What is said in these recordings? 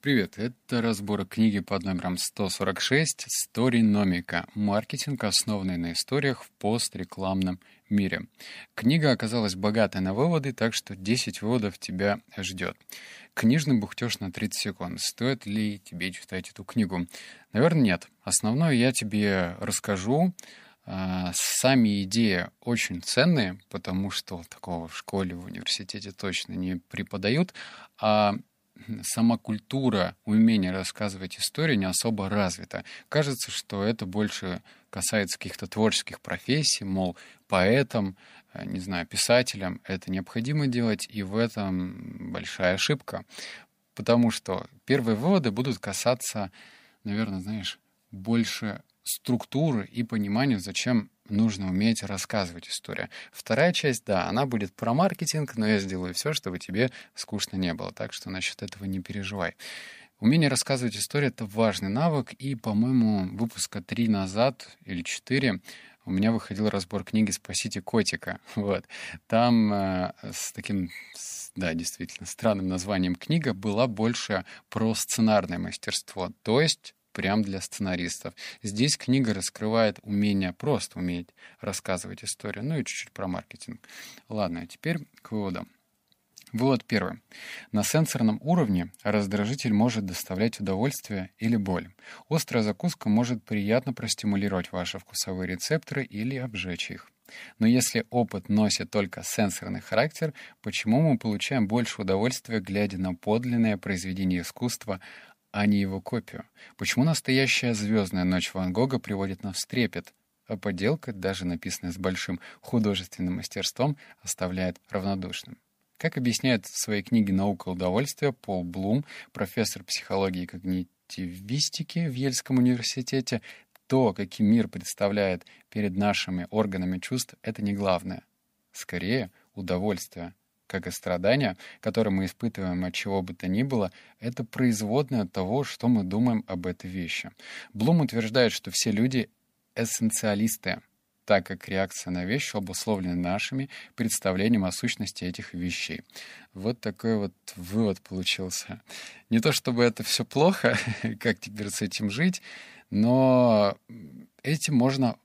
Привет, это разбор книги под номером 146 «Сториномика. Маркетинг, основанный на историях в пострекламном мире». Книга оказалась богатой на выводы, так что 10 выводов тебя ждет. Книжный бухтеж на 30 секунд. Стоит ли тебе читать эту книгу? Наверное, нет. Основное я тебе расскажу. А, сами идеи очень ценные, потому что такого в школе, в университете точно не преподают. А сама культура умения рассказывать истории не особо развита. Кажется, что это больше касается каких-то творческих профессий, мол, поэтам, э, не знаю, писателям это необходимо делать, и в этом большая ошибка. Потому что первые выводы будут касаться, наверное, знаешь, больше структуры и пониманию, зачем нужно уметь рассказывать историю. Вторая часть, да, она будет про маркетинг, но я сделаю все, чтобы тебе скучно не было, так что насчет этого не переживай. Умение рассказывать историю — это важный навык, и, по-моему, выпуска три назад или четыре у меня выходил разбор книги «Спасите котика». Вот. Там э, с таким, да, действительно, странным названием книга была больше про сценарное мастерство, то есть прям для сценаристов. Здесь книга раскрывает умение просто уметь рассказывать историю, ну и чуть-чуть про маркетинг. Ладно, а теперь к выводам. Вывод первый. На сенсорном уровне раздражитель может доставлять удовольствие или боль. Острая закуска может приятно простимулировать ваши вкусовые рецепторы или обжечь их. Но если опыт носит только сенсорный характер, почему мы получаем больше удовольствия, глядя на подлинное произведение искусства, а не его копию? Почему настоящая звездная ночь Ван Гога приводит нас в трепет, а поделка, даже написанная с большим художественным мастерством, оставляет равнодушным? Как объясняет в своей книге «Наука удовольствия» Пол Блум, профессор психологии и когнитивистики в Ельском университете, то, каким мир представляет перед нашими органами чувств, это не главное. Скорее, удовольствие — как и страдания, которые мы испытываем от чего бы то ни было, это производное от того, что мы думаем об этой вещи. Блум утверждает, что все люди эссенциалисты, так как реакция на вещи обусловлена нашими представлением о сущности этих вещей. Вот такой вот вывод получился. Не то чтобы это все плохо, как теперь с этим жить, но этим можно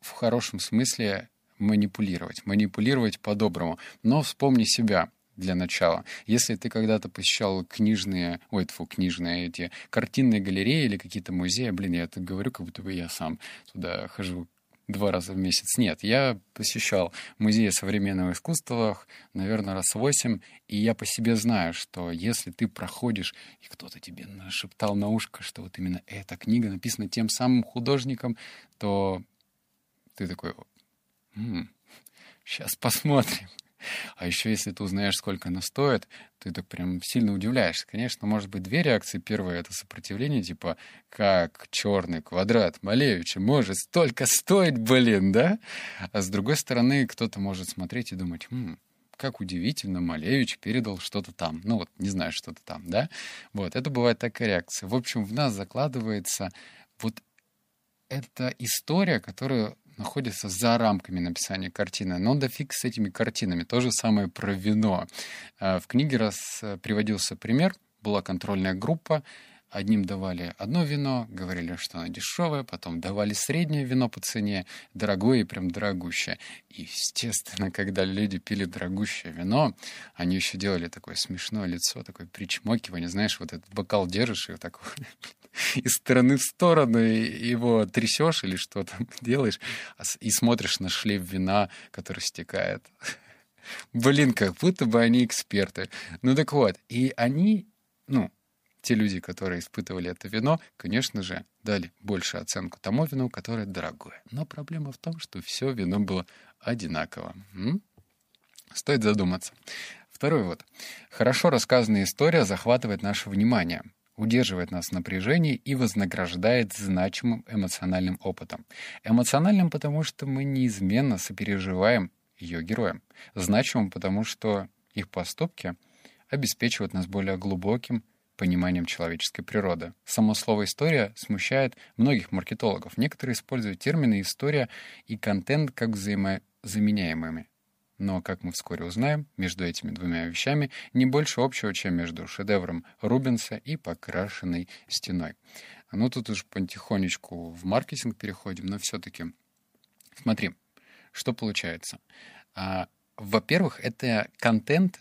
в хорошем смысле манипулировать, манипулировать по-доброму. Но вспомни себя для начала. Если ты когда-то посещал книжные, ой, тьфу, книжные эти картинные галереи или какие-то музеи, блин, я это говорю, как будто бы я сам туда хожу два раза в месяц. Нет, я посещал музеи современного искусства, наверное, раз восемь, и я по себе знаю, что если ты проходишь, и кто-то тебе нашептал на ушко, что вот именно эта книга написана тем самым художником, то ты такой, М-м, сейчас посмотрим. А еще если ты узнаешь, сколько она стоит, ты так прям сильно удивляешься. Конечно, может быть две реакции. Первая — это сопротивление, типа, как черный квадрат Малевича может столько стоить, блин, да? А с другой стороны, кто-то может смотреть и думать, хм, как удивительно, Малевич передал что-то там. Ну вот, не знаю, что-то там, да? Вот, это бывает такая реакция. В общем, в нас закладывается вот эта история, которую находится за рамками написания картины. Но да фиг с этими картинами. То же самое про вино. А, в книге раз э, приводился пример. Была контрольная группа, Одним давали одно вино, говорили, что оно дешевое, потом давали среднее вино по цене, дорогое и прям дорогущее. И, естественно, когда люди пили дорогущее вино, они еще делали такое смешное лицо, такое причмокивание, знаешь, вот этот бокал держишь и вот так из стороны в сторону его трясешь или что там делаешь, а и смотришь на шлейф вина, который стекает. Блин, как будто бы они эксперты. Ну так вот, и они, ну, те люди, которые испытывали это вино, конечно же, дали большую оценку тому вину, которое дорогое. Но проблема в том, что все вино было одинаково. М? Стоит задуматься. Второй вот. Хорошо рассказанная история захватывает наше внимание, удерживает нас в напряжении и вознаграждает значимым эмоциональным опытом. Эмоциональным, потому что мы неизменно сопереживаем ее героям. Значимым, потому что их поступки обеспечивают нас более глубоким пониманием человеческой природы. Само слово «история» смущает многих маркетологов. Некоторые используют термины «история» и «контент» как взаимозаменяемыми. Но, как мы вскоре узнаем, между этими двумя вещами не больше общего, чем между шедевром Рубенса и покрашенной стеной. Ну, тут уж потихонечку в маркетинг переходим, но все-таки смотри, что получается. А, во-первых, это контент,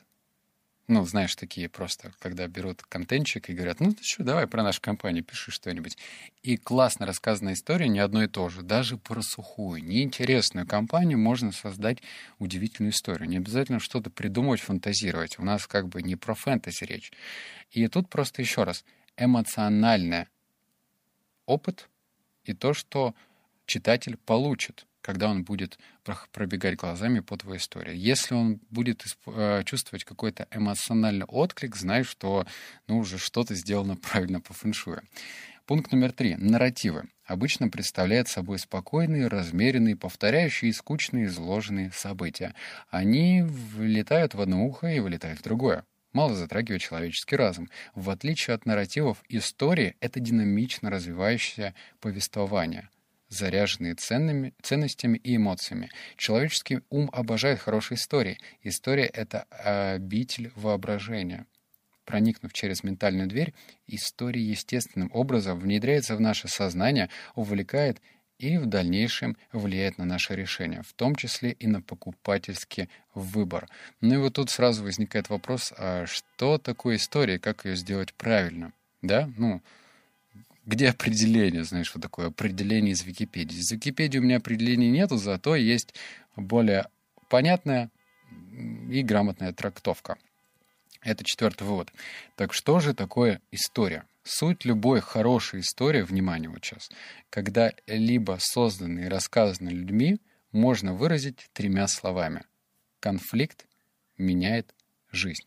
ну, знаешь, такие просто, когда берут контентчик и говорят, ну, ты что, давай про нашу компанию пиши что-нибудь. И классно рассказанная история не одно и то же. Даже про сухую, неинтересную компанию можно создать удивительную историю. Не обязательно что-то придумывать, фантазировать. У нас как бы не про фэнтези речь. И тут просто еще раз, эмоциональный опыт и то, что читатель получит когда он будет пробегать глазами по твоей истории. Если он будет э, чувствовать какой-то эмоциональный отклик, знай, что ну, уже что-то сделано правильно по фэншую. Пункт номер три. Нарративы. Обычно представляют собой спокойные, размеренные, повторяющие и скучные изложенные события. Они влетают в одно ухо и вылетают в другое мало затрагивая человеческий разум. В отличие от нарративов, истории — это динамично развивающееся повествование заряженные ценными, ценностями и эмоциями. Человеческий ум обожает хорошие истории. История — это обитель воображения. Проникнув через ментальную дверь, история естественным образом внедряется в наше сознание, увлекает и в дальнейшем влияет на наше решение, в том числе и на покупательский выбор. Ну и вот тут сразу возникает вопрос, а что такое история, как ее сделать правильно? Да, ну, где определение, знаешь, вот такое определение из Википедии. Из Википедии у меня определений нету, зато есть более понятная и грамотная трактовка. Это четвертый вывод. Так что же такое история? Суть любой хорошей истории, внимание вот сейчас, когда либо созданная и рассказана людьми, можно выразить тремя словами. Конфликт меняет жизнь.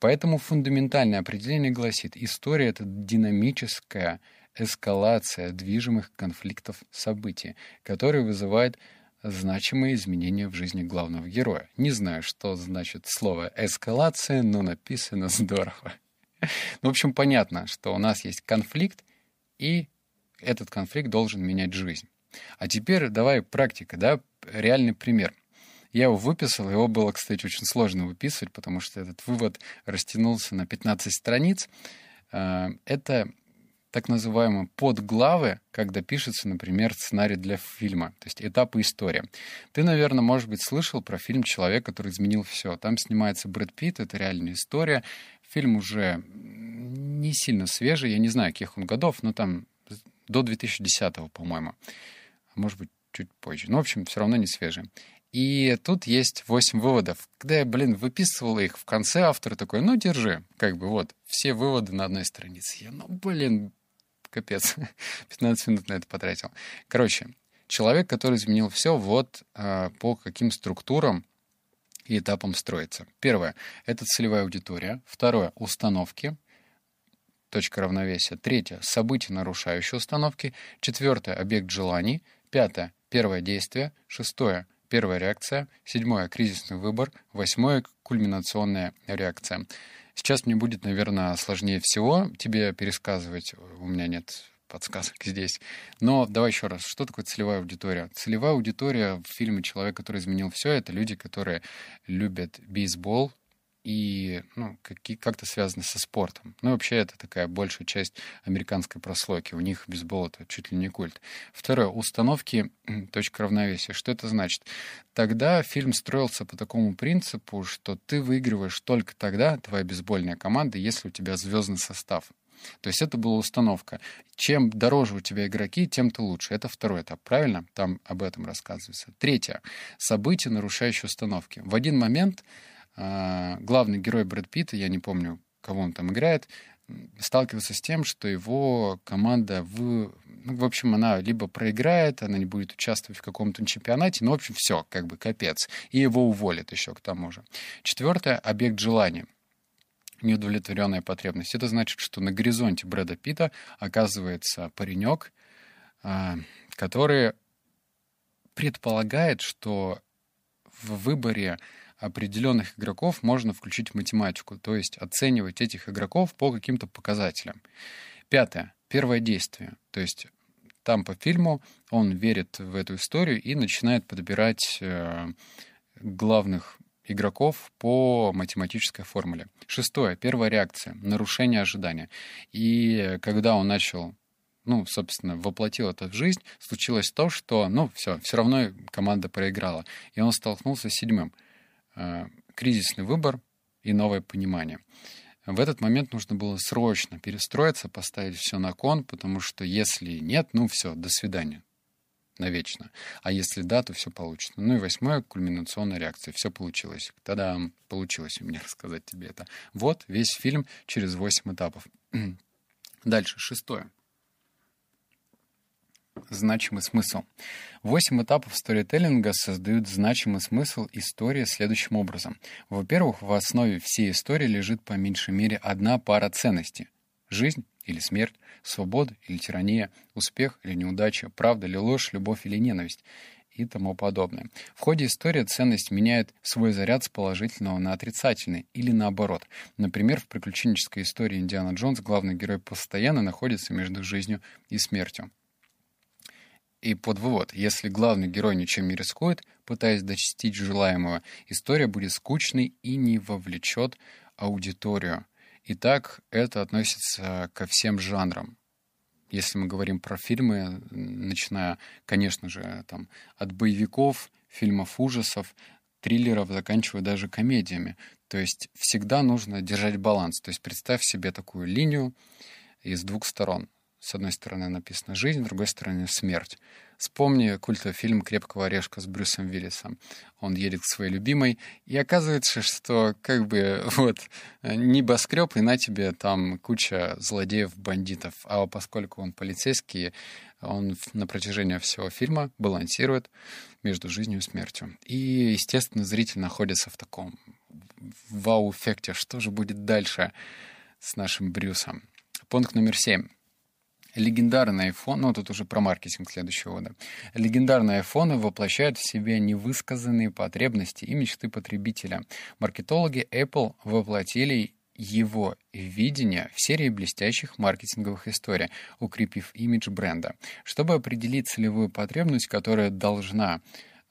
Поэтому фундаментальное определение гласит, история — это динамическая эскалация движимых конфликтов событий, которые вызывают значимые изменения в жизни главного героя. Не знаю, что значит слово «эскалация», но написано здорово. Ну, в общем, понятно, что у нас есть конфликт, и этот конфликт должен менять жизнь. А теперь давай практика, да, реальный пример. Я его выписал, его было, кстати, очень сложно выписывать, потому что этот вывод растянулся на 15 страниц. А, это так называемые подглавы, когда пишется, например, сценарий для фильма, то есть этапы истории. Ты, наверное, может быть, слышал про фильм «Человек, который изменил все». Там снимается Брэд Питт, это реальная история. Фильм уже не сильно свежий, я не знаю, каких он годов, но там до 2010-го, по-моему. Может быть, чуть позже. Но, в общем, все равно не свежий. И тут есть восемь выводов. Когда я, блин, выписывал их в конце, автор такой, ну, держи, как бы вот, все выводы на одной странице. Я, ну, блин, капец, 15 минут на это потратил. Короче, человек, который изменил все, вот э, по каким структурам и этапам строится. Первое — это целевая аудитория. Второе — установки, точка равновесия. Третье — события, нарушающие установки. Четвертое — объект желаний. Пятое — первое действие. Шестое — первая реакция. Седьмое — кризисный выбор. Восьмое — кульминационная реакция. Сейчас мне будет, наверное, сложнее всего тебе пересказывать. У меня нет подсказок здесь. Но давай еще раз. Что такое целевая аудитория? Целевая аудитория в фильме «Человек, который изменил все» — это люди, которые любят бейсбол, и ну, как-то связаны со спортом. Ну, вообще, это такая большая часть американской прослойки. У них бейсбол — это чуть ли не культ. Второе. Установки точка равновесия. Что это значит? Тогда фильм строился по такому принципу, что ты выигрываешь только тогда, твоя бейсбольная команда, если у тебя звездный состав. То есть это была установка. Чем дороже у тебя игроки, тем ты лучше. Это второй этап, правильно? Там об этом рассказывается. Третье. События, нарушающие установки. В один момент главный герой Брэд Питта, я не помню, кого он там играет, сталкивается с тем, что его команда в... Ну, в общем, она либо проиграет, она не будет участвовать в каком-то чемпионате, ну, в общем, все, как бы капец. И его уволят еще к тому же. Четвертое — объект желания неудовлетворенная потребность. Это значит, что на горизонте Брэда Питта оказывается паренек, а, который предполагает, что в выборе определенных игроков можно включить математику, то есть оценивать этих игроков по каким-то показателям. Пятое. Первое действие. То есть там по фильму он верит в эту историю и начинает подбирать э, главных игроков по математической формуле. Шестое. Первая реакция. Нарушение ожидания. И когда он начал ну, собственно, воплотил это в жизнь, случилось то, что, ну, все, все равно команда проиграла. И он столкнулся с седьмым. Э, кризисный выбор и новое понимание. В этот момент нужно было срочно перестроиться, поставить все на кон, потому что если нет, ну все, до свидания навечно. А если да, то все получится. Ну и восьмое, кульминационная реакция. Все получилось. Тогда получилось у меня рассказать тебе это. Вот весь фильм через восемь этапов. Дальше, шестое значимый смысл. Восемь этапов сторителлинга создают значимый смысл истории следующим образом. Во-первых, в основе всей истории лежит по меньшей мере одна пара ценностей. Жизнь или смерть, свобода или тирания, успех или неудача, правда или ложь, любовь или ненависть и тому подобное. В ходе истории ценность меняет свой заряд с положительного на отрицательный или наоборот. Например, в приключенческой истории Индиана Джонс главный герой постоянно находится между жизнью и смертью. И под вывод, если главный герой ничем не рискует, пытаясь достичь желаемого, история будет скучной и не вовлечет аудиторию. Итак, это относится ко всем жанрам. Если мы говорим про фильмы, начиная, конечно же, там, от боевиков, фильмов ужасов, триллеров, заканчивая даже комедиями. То есть всегда нужно держать баланс. То есть представь себе такую линию из двух сторон. С одной стороны написано «жизнь», с другой стороны «смерть». Вспомни культовый фильм «Крепкого орешка» с Брюсом Виллисом. Он едет к своей любимой, и оказывается, что как бы вот небоскреб, и на тебе там куча злодеев-бандитов. А поскольку он полицейский, он на протяжении всего фильма балансирует между жизнью и смертью. И, естественно, зритель находится в таком вау-эффекте. Что же будет дальше с нашим Брюсом? Пункт номер семь. Легендарные айфоны, ну тут уже про маркетинг следующего года. Легендарные айфоны воплощают в себе невысказанные потребности и мечты потребителя. Маркетологи Apple воплотили его видение в серии блестящих маркетинговых историй, укрепив имидж бренда. Чтобы определить целевую потребность, которая должна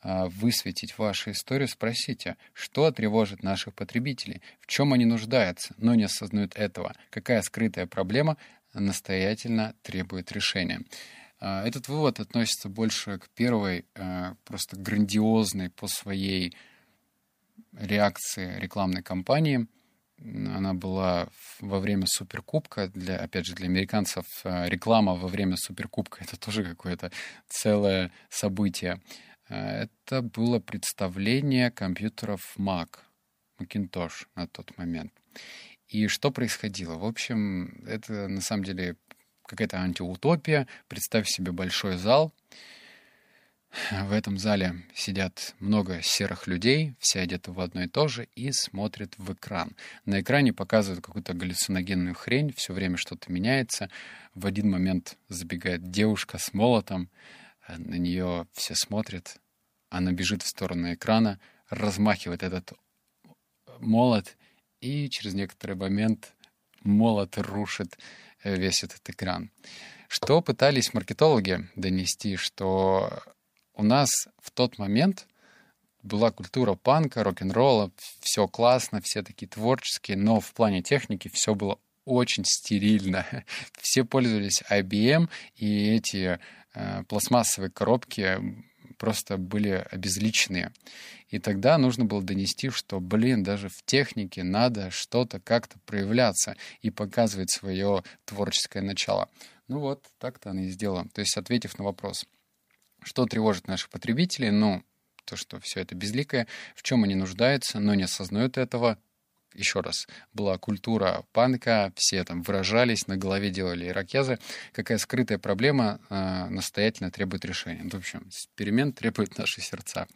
а, высветить вашу историю, спросите, что тревожит наших потребителей, в чем они нуждаются, но не осознают этого, какая скрытая проблема настоятельно требует решения. А, этот вывод относится больше к первой, а, просто грандиозной по своей реакции рекламной кампании. Она была во время Суперкубка. Для, опять же, для американцев а, реклама во время Суперкубка — это тоже какое-то целое событие. Это было представление компьютеров Mac, Macintosh на тот момент. И что происходило? В общем, это на самом деле какая-то антиутопия. Представь себе большой зал. В этом зале сидят много серых людей, все одеты в одно и то же, и смотрят в экран. На экране показывают какую-то галлюциногенную хрень, все время что-то меняется. В один момент забегает девушка с молотом, на нее все смотрят, она бежит в сторону экрана, размахивает этот молот, и через некоторый момент молот рушит э, весь этот экран. Что пытались маркетологи донести, что у нас в тот момент была культура панка, рок-н-ролла, все классно, все такие творческие, но в плане техники все было очень стерильно. Все пользовались IBM, и эти э, пластмассовые коробки просто были обезличенные. И тогда нужно было донести, что, блин, даже в технике надо что-то как-то проявляться и показывать свое творческое начало. Ну вот, так-то она и сделала. То есть, ответив на вопрос, что тревожит наших потребителей, ну, то, что все это безликое, в чем они нуждаются, но не осознают этого, еще раз, была культура панка, все там выражались, на голове делали ирокезы. Какая скрытая проблема э, настоятельно требует решения. В общем, перемен требует наши сердца.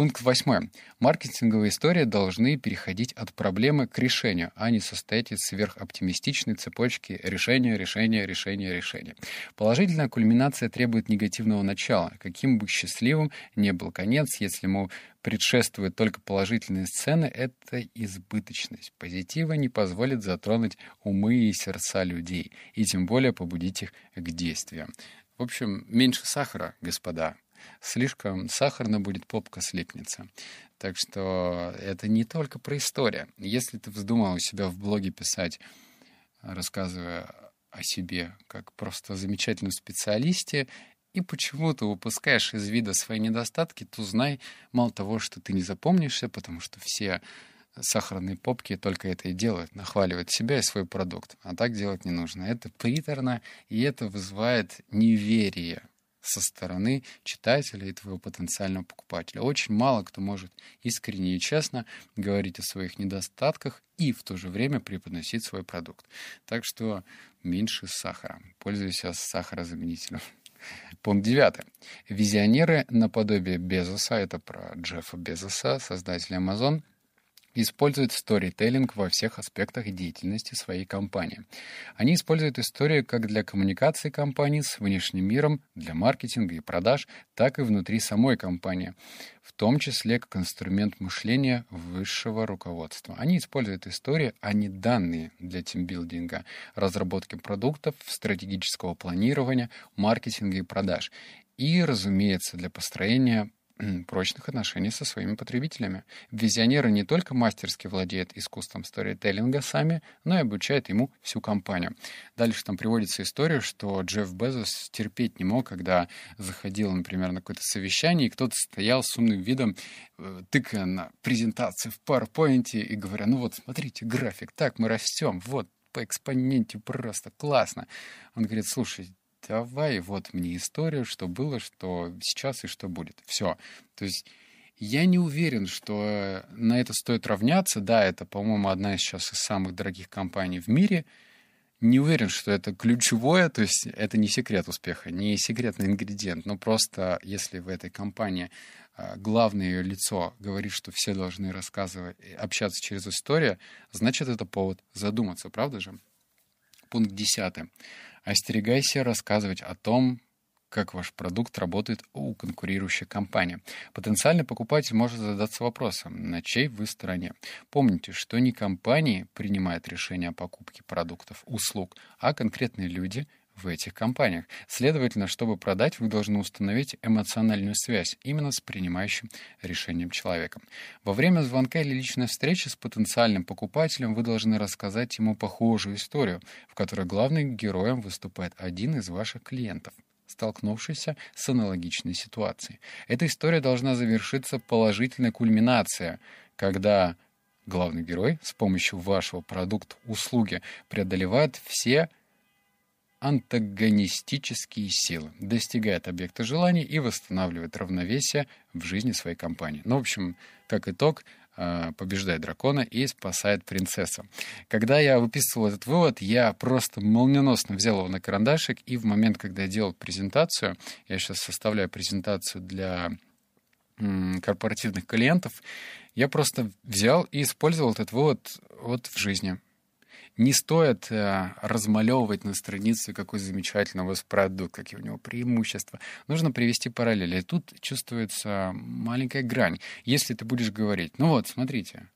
Пункт восьмой. Маркетинговые истории должны переходить от проблемы к решению, а не состоять из сверхоптимистичной цепочки решения, решения, решения, решения. Положительная кульминация требует негативного начала. Каким бы счастливым не был конец, если ему предшествуют только положительные сцены, это избыточность. Позитива не позволит затронуть умы и сердца людей, и тем более побудить их к действиям. В общем, меньше сахара, господа, Слишком сахарно будет, попка слипнется. Так что это не только про историю. Если ты вздумал у себя в блоге писать, рассказывая о себе как просто замечательном специалисте, и почему-то упускаешь из вида свои недостатки, то знай, мало того, что ты не запомнишься, потому что все сахарные попки только это и делают, нахваливают себя и свой продукт. А так делать не нужно. Это приторно, и это вызывает неверие со стороны читателя и твоего потенциального покупателя. Очень мало кто может искренне и честно говорить о своих недостатках и в то же время преподносить свой продукт. Так что меньше сахара. Пользуйся сахарозаменителем. Пункт девятый. Визионеры наподобие Безоса, это про Джеффа Безоса, создателя Amazon, используют сторителлинг во всех аспектах деятельности своей компании. Они используют историю как для коммуникации компании с внешним миром, для маркетинга и продаж, так и внутри самой компании, в том числе как инструмент мышления высшего руководства. Они используют историю, а не данные для тимбилдинга, разработки продуктов, стратегического планирования, маркетинга и продаж. И, разумеется, для построения прочных отношений со своими потребителями. Визионеры не только мастерски владеют искусством сторителлинга сами, но и обучают ему всю компанию. Дальше там приводится история, что Джефф Безос терпеть не мог, когда заходил, например, на какое-то совещание, и кто-то стоял с умным видом, э, тыкая на презентации в PowerPoint и говоря, ну вот, смотрите, график, так мы растем, вот, по экспоненте просто классно. Он говорит, слушай, давай вот мне историю, что было, что сейчас и что будет. Все. То есть я не уверен, что на это стоит равняться. Да, это, по-моему, одна из сейчас из самых дорогих компаний в мире. Не уверен, что это ключевое, то есть это не секрет успеха, не секретный ингредиент, но просто если в этой компании а, главное ее лицо говорит, что все должны рассказывать, общаться через историю, значит, это повод задуматься, правда же? Пункт десятый. Остерегайся рассказывать о том, как ваш продукт работает у конкурирующей компании. Потенциальный покупатель может задаться вопросом, на чьей вы стороне. Помните, что не компании принимают решение о покупке продуктов, услуг, а конкретные люди – в этих компаниях. Следовательно, чтобы продать, вы должны установить эмоциональную связь именно с принимающим решением человеком. Во время звонка или личной встречи с потенциальным покупателем вы должны рассказать ему похожую историю, в которой главным героем выступает один из ваших клиентов столкнувшийся с аналогичной ситуацией. Эта история должна завершиться положительной кульминацией, когда главный герой с помощью вашего продукта, услуги преодолевает все антагонистические силы, достигает объекта желаний и восстанавливает равновесие в жизни своей компании. Ну, в общем, как итог, а, побеждает дракона и спасает принцессу. Когда я выписывал этот вывод, я просто молниеносно взял его на карандашик, и в момент, когда я делал презентацию, я сейчас составляю презентацию для корпоративных клиентов, я просто взял и использовал этот вывод вот в жизни не стоит э, размалевывать на странице, какой замечательный у вас продукт, какие у него преимущества. Нужно привести параллели. И тут чувствуется маленькая грань. Если ты будешь говорить, ну вот, смотрите,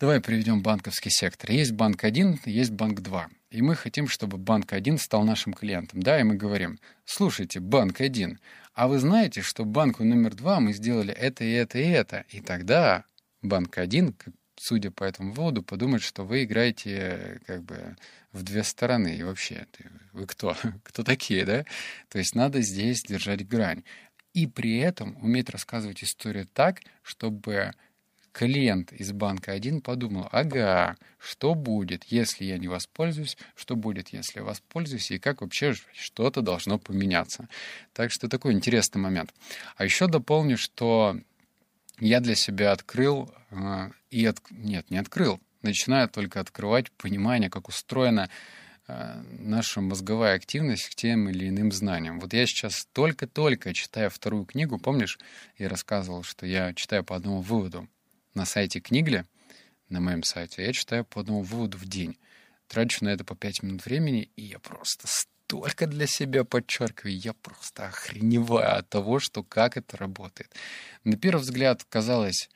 давай приведем банковский сектор. Есть банк 1, есть банк 2. И мы хотим, чтобы банк 1 стал нашим клиентом. Да, и мы говорим, слушайте, банк 1, а вы знаете, что банку номер 2 мы сделали это и это и это. И тогда банк 1, как судя по этому выводу, подумать, что вы играете как бы в две стороны. И вообще, вы кто? кто такие, да? То есть надо здесь держать грань. И при этом уметь рассказывать историю так, чтобы клиент из банка 1 подумал, ага, что будет, если я не воспользуюсь, что будет, если я воспользуюсь, и как вообще что-то должно поменяться. Так что такой интересный момент. А еще дополню, что я для себя открыл э, и от... нет, не открыл, начинаю только открывать понимание, как устроена э, наша мозговая активность к тем или иным знаниям. Вот я сейчас только-только читаю вторую книгу, помнишь, я рассказывал, что я читаю по одному выводу на сайте Книгли, на моем сайте, я читаю по одному выводу в день. Трачу на это по пять минут времени, и я просто только для себя подчеркиваю, я просто охреневаю от того, что как это работает. На первый взгляд казалось,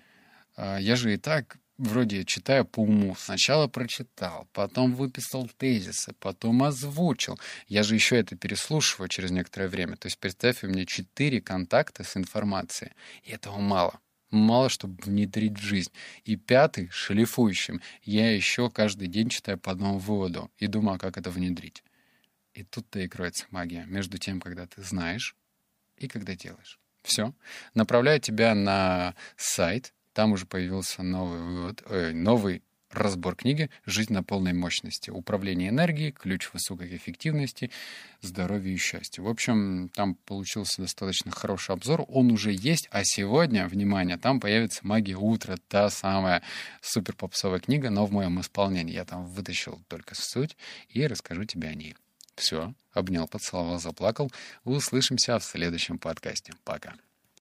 а, я же и так вроде читаю по уму. Сначала прочитал, потом выписал тезисы, потом озвучил. Я же еще это переслушиваю через некоторое время. То есть представь, у меня четыре контакта с информацией. И этого мало. Мало, чтобы внедрить в жизнь. И пятый, шлифующим, я еще каждый день читаю по одному выводу и думаю, как это внедрить. И тут-то и кроется магия. Между тем, когда ты знаешь и когда делаешь. Все. Направляю тебя на сайт там уже появился новый вывод, э, новый разбор книги «Жизнь на полной мощности. Управление энергией. Ключ высокой эффективности, здоровья и счастья». В общем, там получился достаточно хороший обзор. Он уже есть, а сегодня, внимание, там появится «Магия утра», та самая супер попсовая книга, но в моем исполнении. Я там вытащил только суть и расскажу тебе о ней. Все, обнял, поцеловал, заплакал. Услышимся в следующем подкасте. Пока.